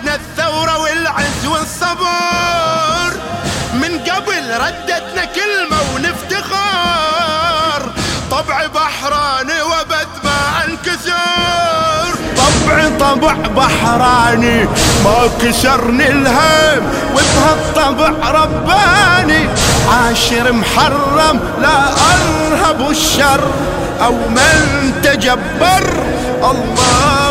ردتنا الثورة والعز والصبر. من قبل ردتنا كلمة ونفتخر. طبع بحراني وبد ما انكسر. طبع طبع بحراني ما كسرني الهم. وبهالطبع رباني عاشر محرم لا أرهب الشر. أو من تجبر الله